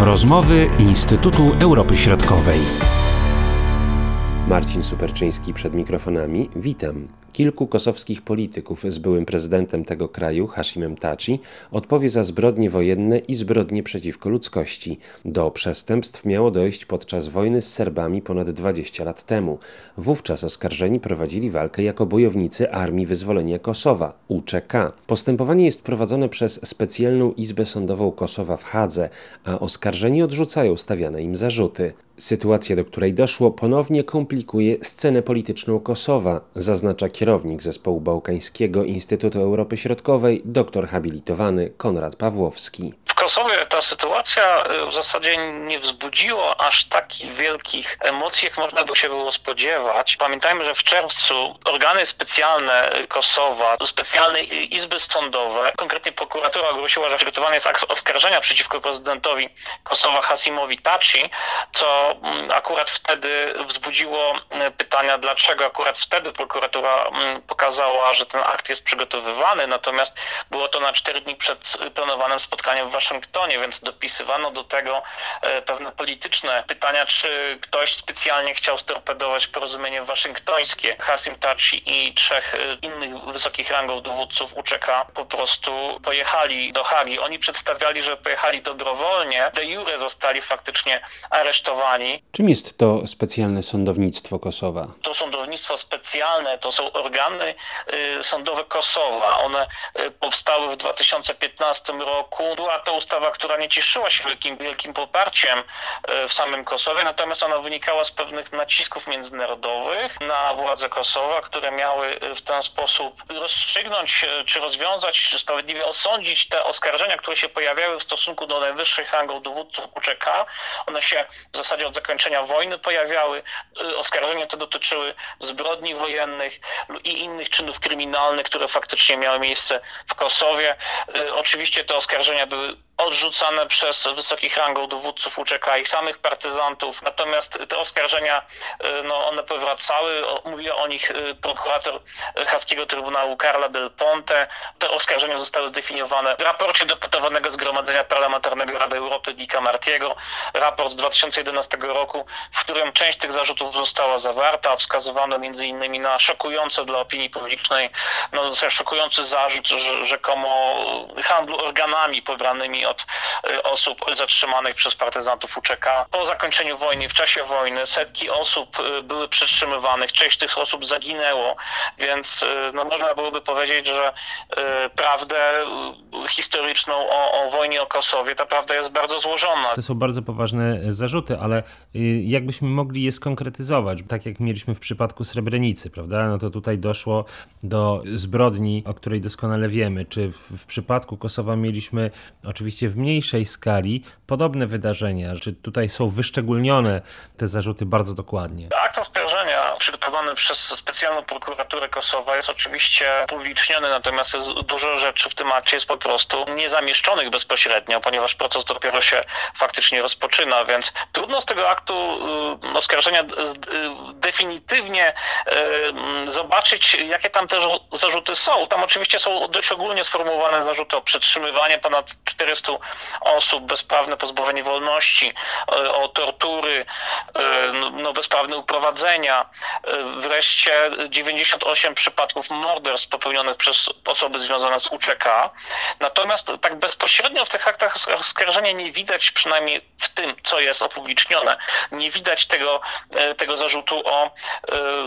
Rozmowy Instytutu Europy Środkowej. Marcin Superczyński przed mikrofonami. Witam. Kilku kosowskich polityków z byłym prezydentem tego kraju, Hashimem Taci, odpowie za zbrodnie wojenne i zbrodnie przeciwko ludzkości. Do przestępstw miało dojść podczas wojny z Serbami ponad 20 lat temu. Wówczas oskarżeni prowadzili walkę jako bojownicy Armii Wyzwolenia Kosowa, UCK. Postępowanie jest prowadzone przez specjalną Izbę Sądową Kosowa w Hadze, a oskarżeni odrzucają stawiane im zarzuty. Sytuacja, do której doszło, ponownie komplikuje scenę polityczną Kosowa, zaznacza kierownik zespołu bałkańskiego Instytutu Europy Środkowej, doktor habilitowany Konrad Pawłowski. Kosowie ta sytuacja y, w zasadzie nie wzbudziła aż takich wielkich emocji, jak można by się było spodziewać. Pamiętajmy, że w czerwcu organy specjalne Kosowa, specjalne izby sądowe, konkretnie prokuratura ogłosiła, że przygotowany jest akt oskarżenia przeciwko prezydentowi Kosowa Hasimowi Taci, co mm, akurat wtedy wzbudziło y, pytania, dlaczego akurat wtedy prokuratura mm, pokazała, że ten akt jest przygotowywany, natomiast było to na cztery dni przed planowanym spotkaniem w Waszyngtonie Waszyngtonie, więc dopisywano do tego e, pewne polityczne pytania, czy ktoś specjalnie chciał storpedować porozumienie waszyngtońskie. Hasim Taci i trzech e, innych wysokich rangów dowódców UCK po prostu pojechali do Hagi. Oni przedstawiali, że pojechali dobrowolnie, de jure zostali faktycznie aresztowani. Czym jest to specjalne sądownictwo Kosowa? To sądownictwo specjalne to są organy y, sądowe Kosowa. One powstały w 2015 roku. Była to ustawa, która nie cieszyła się wielkim, wielkim poparciem e, w samym Kosowie, natomiast ona wynikała z pewnych nacisków międzynarodowych na władze Kosowa, które miały e, w ten sposób rozstrzygnąć, e, czy rozwiązać, czy sprawiedliwie osądzić te oskarżenia, które się pojawiały w stosunku do najwyższych rangów dowódców UCK. One się w zasadzie od zakończenia wojny pojawiały. Oskarżenia te dotyczyły zbrodni wojennych i innych czynów kryminalnych, które faktycznie miały miejsce w Kosowie. Oczywiście te oskarżenia były odrzucane przez wysokich rangów dowódców UCK i samych partyzantów. Natomiast te oskarżenia, y, no, one powracały. Mówiła o nich y, prokurator Haskiego Trybunału Carla Del Ponte. Te oskarżenia zostały zdefiniowane w raporcie deputowanego Zgromadzenia Parlamentarnego Rady Europy Dika Martiego. Raport z 2011 roku, w którym część tych zarzutów została zawarta. Wskazywano m.in. na szokujące dla opinii publicznej, no, szokujący zarzut rzekomo handlu organami pobranymi od y, osób zatrzymanych przez partyzantów UCK. Po zakończeniu wojny, w czasie wojny setki osób y, były przetrzymywanych, część tych osób zaginęło, więc y, no, można byłoby powiedzieć, że prawdę historyczną o, o wojnie o Kosowie, ta prawda jest bardzo złożona. To są bardzo poważne zarzuty, ale jakbyśmy mogli je skonkretyzować, tak jak mieliśmy w przypadku Srebrenicy, prawda? No to tutaj doszło do zbrodni, o której doskonale wiemy. Czy w, w przypadku Kosowa mieliśmy oczywiście oczywiście w mniejszej skali podobne wydarzenia? Czy tutaj są wyszczególnione te zarzuty bardzo dokładnie? Akt oskarżenia przygotowany przez specjalną prokuraturę Kosowa jest oczywiście upubliczniony, natomiast dużo rzeczy w tym akcie jest po prostu niezamieszczonych bezpośrednio, ponieważ proces dopiero się faktycznie rozpoczyna, więc trudno z tego aktu y, oskarżenia definitywnie y, zobaczyć, jakie tam te zarzuty są. Tam oczywiście są dość ogólnie sformułowane zarzuty o przetrzymywanie ponad 400 osób, bezprawne pozbawienie wolności, o tortury, no, no, bezprawne uprowadzenia, wreszcie 98 przypadków morderstw popełnionych przez osoby związane z UCK. Natomiast tak bezpośrednio w tych aktach oskarżenia nie widać, przynajmniej w tym, co jest opublicznione, nie widać tego, tego zarzutu o,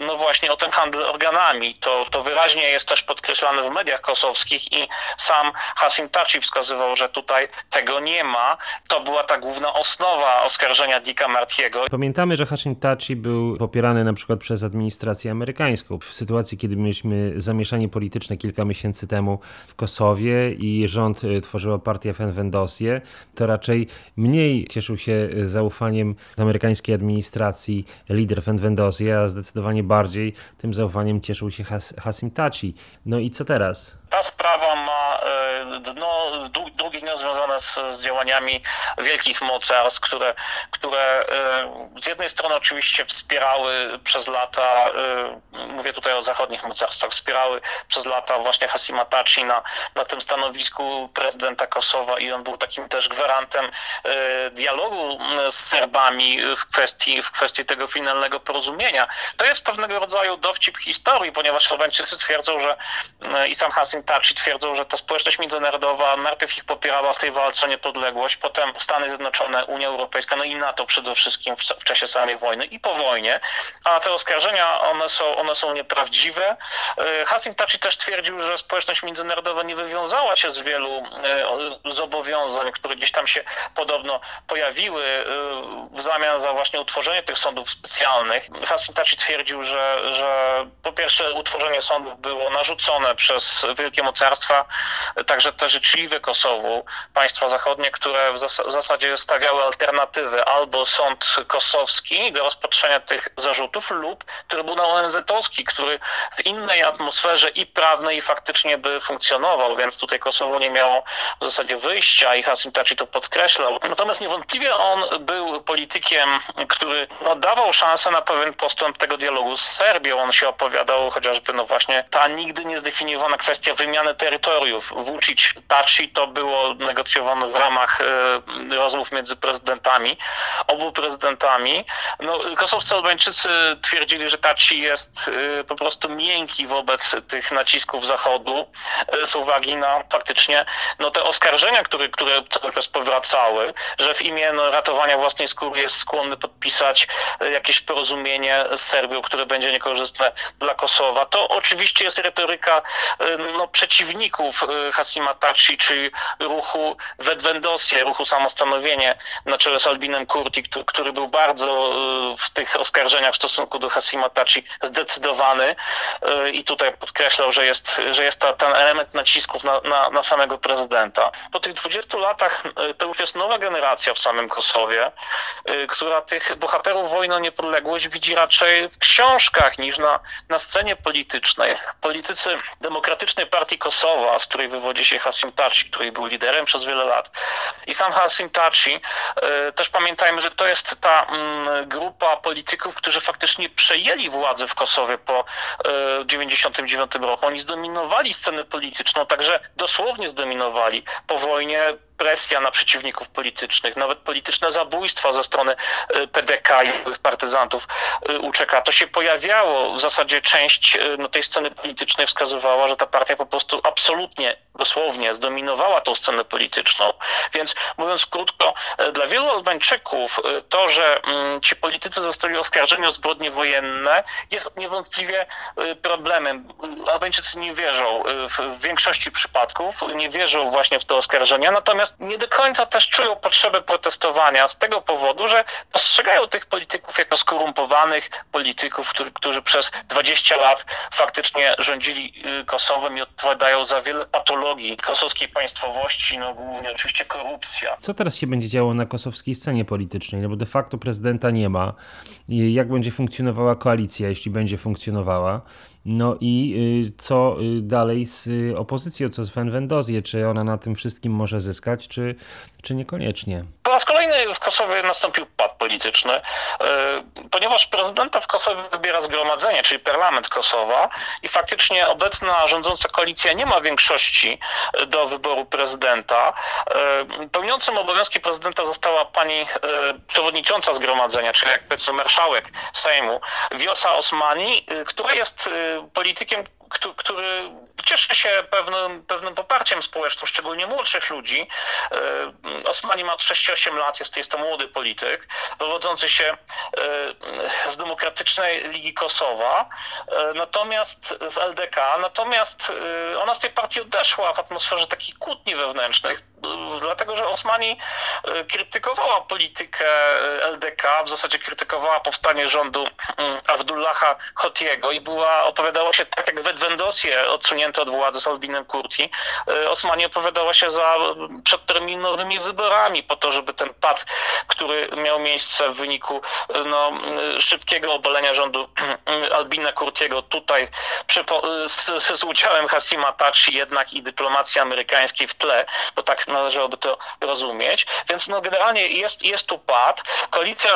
no właśnie, o ten handel organami. To, to wyraźnie jest też podkreślane w mediach kosowskich i sam Hasim Taci wskazywał, że tutaj tego nie ma. To była ta główna osnowa oskarżenia Dicka Martiego. Pamiętamy, że Hashim Tachi był popierany na przykład przez administrację amerykańską. W sytuacji, kiedy mieliśmy zamieszanie polityczne kilka miesięcy temu w Kosowie i rząd y, tworzyła partię Fenwendosję, to raczej mniej cieszył się zaufaniem amerykańskiej administracji lider Fenwendosję, a zdecydowanie bardziej tym zaufaniem cieszył się Has Hasim Tachi. No i co teraz? Ta sprawa ma e, dno, drugie nie związane z, z działaniami wielkich mocarstw, które, które z jednej strony oczywiście wspierały przez lata, mówię tutaj o zachodnich mocarstwach, wspierały przez lata właśnie Hasima Taci na, na tym stanowisku prezydenta Kosowa i on był takim też gwarantem dialogu z Serbami w kwestii, w kwestii tego finalnego porozumienia. To jest pewnego rodzaju dowcip historii, ponieważ Albańczycy twierdzą, że i sam Hasim Taci twierdzą, że ta społeczność międzynarodowa najpierw ich popierała w tej walce o niepodległość, potem Stany Zjednoczone, Unia Europejska, no i NATO przede wszystkim w, w czasie samej wojny i po wojnie, a te oskarżenia, one są, one są nieprawdziwe. E, Hasim Taci też twierdził, że społeczność międzynarodowa nie wywiązała się z wielu e, zobowiązań, które gdzieś tam się podobno pojawiły e, w zamian za właśnie utworzenie tych sądów specjalnych. Hasim Taci twierdził, że, że po pierwsze utworzenie sądów było narzucone przez wielkie mocarstwa, także te życzliwe Kosowu, państwa zachodnie, które w, zas w zasadzie stawiały alternatywy albo sąd kosowski do rozpatrzenia tych zarzutów lub Trybunał ONZ-owski, który w innej atmosferze i prawnej i faktycznie by funkcjonował, więc tutaj Kosowo nie miało w zasadzie wyjścia i Hasim Taci to podkreślał. Natomiast niewątpliwie on był politykiem, który no, dawał szansę na pewien postęp tego dialogu z Serbią. On się opowiadał chociażby, no właśnie, ta nigdy nie zdefiniowana kwestia wymiany terytoriów. Vucic, Taci to było negocjowane w ramach e, rozmów między prezydentami, obu prezydentami. No, kosowscy Albańczycy twierdzili, że Taci jest e, po prostu miękki wobec tych nacisków Zachodu e, z uwagi na faktycznie no, te oskarżenia, które, które cały czas powracały, że w imię no, ratowania własnej skóry jest skłonny podpisać jakieś porozumienie z Serbią, które będzie niekorzystne dla Kosowa. To oczywiście jest retoryka no, przeciwników Hasima Taci, ruchu Wedwendosie, ruchu samostanowienie na czele z Albinem Kurti, który był bardzo e, w tych oskarżeniach w stosunku do Hasima Taci zdecydowany e, i tutaj podkreślał, że jest, że jest ta, ten element nacisków na, na, na samego prezydenta. Po tych 20 latach e, to już jest nowa generacja w samym Kosowie, która tych bohaterów wojny o niepodległość widzi raczej w książkach niż na, na scenie politycznej. Politycy Demokratycznej Partii Kosowa, z której wywodzi się Hasim Taci, który był liderem przez wiele lat. I sam Hasim Taci, e, też pamiętajmy, że to jest ta mm, grupa polityków, którzy faktycznie przejęli władzę w Kosowie po 1999 e, roku. Oni zdominowali scenę polityczną, także dosłownie zdominowali. Po wojnie presja na przeciwników politycznych, nawet polityczne zabójstwa ze strony y, PDK i partyzantów y, UCK. To się pojawiało. W zasadzie część y, no, tej sceny politycznej wskazywała, że ta partia po prostu absolutnie, dosłownie zdominowała tą scenę polityczną. Więc mówiąc krótko, dla wielu Albańczyków to, że mm, ci politycy zostali oskarżeni o zbrodnie wojenne jest niewątpliwie problemem. Albańczycy nie wierzą w większości przypadków, nie wierzą właśnie w te oskarżenia, natomiast natomiast nie do końca też czują potrzebę protestowania z tego powodu, że postrzegają tych polityków jako skorumpowanych polityków, którzy, przez 20 lat faktycznie rządzili y, Kosowem i odpowiadają za wiele patologii kosowskiej państwowości, no głównie oczywiście korupcja. Co teraz się będzie działo na kosowskiej scenie politycznej? No bo de facto prezydenta nie ma. Jak będzie funkcjonowała koalicja, jeśli będzie funkcjonowała? No i y, co y, dalej z y, opozycją, co z Venvendozję? Czy ona na tym wszystkim może zyskać, czy, czy niekoniecznie? Po raz kolejny w Kosowie nastąpił pad polityczny, ponieważ prezydenta w Kosowie wybiera zgromadzenie, czyli parlament Kosowa i faktycznie obecna rządząca koalicja nie ma większości do wyboru prezydenta. Pełniącym obowiązki prezydenta została pani przewodnicząca zgromadzenia, czyli jak powiedzmy marszałek Sejmu, Wiosa Osmani, która jest politykiem, który cieszy się pewnym, pewnym poparciem społecznym, szczególnie młodszych ludzi. E, Osmani ma 38 lat, jest, jest to młody polityk, wywodzący się e, z Demokratycznej Ligi Kosowa, e, natomiast z LDK, natomiast ona z tej partii odeszła w atmosferze takich kłótni wewnętrznych, dlatego że Osmani krytykowała politykę LDK, w zasadzie krytykowała powstanie rządu mm, Abdullaha Hotiego i była, opowiadała się tak jak Wedwendosie odsunięte od władzy z Albinem Kurti, e, Osmanie opowiadała się za przedterminowymi wyborami po to, żeby ten pad, który miał miejsce w wyniku e, no, szybkiego obalenia rządu Albina Kurtiego tutaj przy, z, z, udziałem Hasima Tachi jednak i dyplomacji amerykańskiej w tle, bo tak należałoby to rozumieć. Więc no generalnie jest, jest tu pad. Koalicja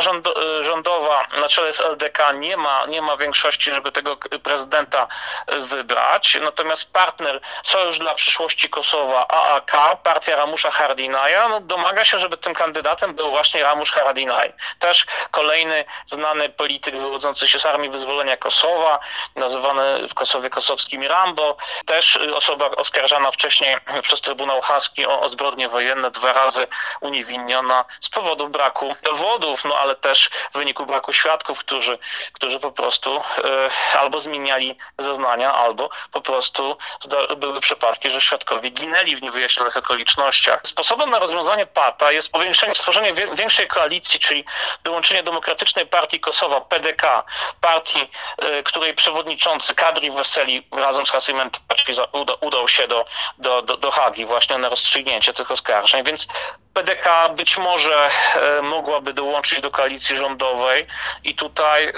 rządowa na czele z LDK nie ma, nie ma większości, żeby tego prezydenta wybrać. Natomiast partner Sojusz dla przyszłości Kosowa AAK, partia Ramusza Hardinaja, no domaga się, żeby tym kandydatem był właśnie Ramusz Haradinaj. Też kolejny znany polityk wywodzący się z Armii Wyzwolenia Kosowa, nazywany w Kosowie kosowskim Rambo. Też osoba oskarżana wcześniej przez Trybunał Haski o, o zbrodnie wojenne, dwa razy uniewinniona z powodu braku dowodów, no ale też w wyniku braku świadków, którzy, którzy po prostu e, albo zmieniali zeznania, albo po prostu były przypadki, że świadkowie ginęli w niewyjaśnionych okolicznościach. Sposobem na rozwiązanie PATA jest powiększenie, stworzenie większej koalicji, czyli dołączenie Demokratycznej Partii Kosowa, PDK, partii, y, której przewodniczący Kadri Weseli razem z Hasimem Taczki udał się do, do, do, do Hagi właśnie na rozstrzygnięcie tych oskarżeń, więc PDK być może e, mogłaby dołączyć do koalicji rządowej i tutaj e,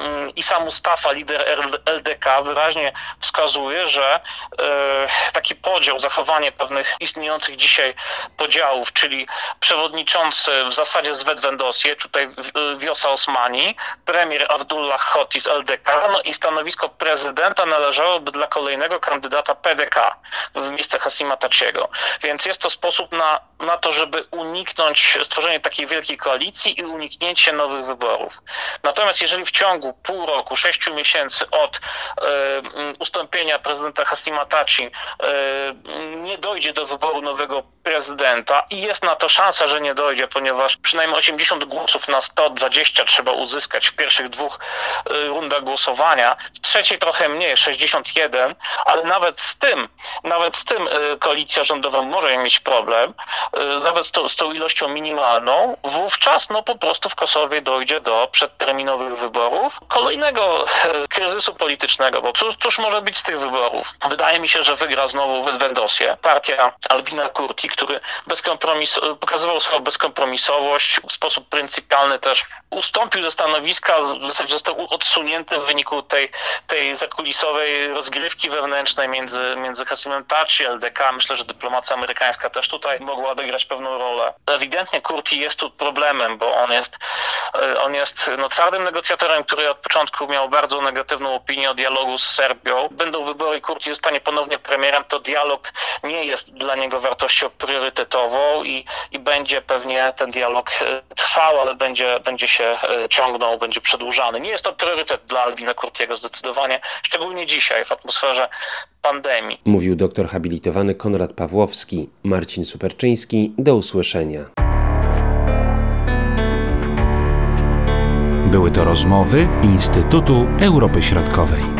mm, i sam Mustafa, lider LDK, wyraźnie wskazuje, że e, taki podział, zachowanie pewnych istniejących dzisiaj podziałów, czyli przewodniczący w zasadzie z Wedwendosie, tutaj Wiosa Osmani, premier Abdullah Hoti z LDK, no i stanowisko prezydenta należałoby dla kolejnego kandydata PDK w miejsce Hasima Taciego. Więc jest to sposób na, na to, żeby żeby uniknąć stworzenia takiej wielkiej koalicji i uniknięcie nowych wyborów. Natomiast jeżeli w ciągu pół roku, sześciu miesięcy od ustąpienia prezydenta Hasima Taci y, nie dojdzie do wyboru nowego prezydenta i jest na to szansa, że nie dojdzie, ponieważ przynajmniej 80 głosów na 120 trzeba uzyskać w pierwszych dwóch y, rundach głosowania, w trzeciej trochę mniej, 61, ale nawet z tym, nawet z tym koalicja rządowa może mieć problem, nawet z, to, z tą ilością minimalną, wówczas no po prostu w Kosowie dojdzie do przedterminowych wyborów, kolejnego e, kryzysu politycznego, bo cóż, cóż może być z tych wyborów? Wydaje mi się, że wygra znowu Wendosie, partia Albina Kurti, który bezkompromis, pokazywał swoją bezkompromisowość, w sposób pryncypialny też ustąpił ze stanowiska, w zasadzie został odsunięty w wyniku tej, tej zakulisowej rozgrywki wewnętrznej między, między Hasimem Taci, LDK. Myślę, że dyplomacja amerykańska też tutaj mogła odegrać pewną rolę. Ewidentnie Kurti jest tu problemem, bo on jest, e, on jest no, twardym negocjatorem, który od początku miał bardzo negatywną opinię o dialogu z Serbią. Będą wybory, Kurti zostanie ponownie premierem, to dialog nie jest dla niego wartością priorytetową i, i będzie pewnie ten dialog e, trwał, ale będzie, będzie się e, ciągnął, będzie przedłużany. Nie jest to priorytet dla Albina Kurtiego zdecydowanie, szczególnie dzisiaj w atmosferze pandemii. Mówił doktor habilitowany Konrad Pawłowski. Marcin Superczyński. Do usłyszenia. Były to rozmowy Instytutu Europy Środkowej.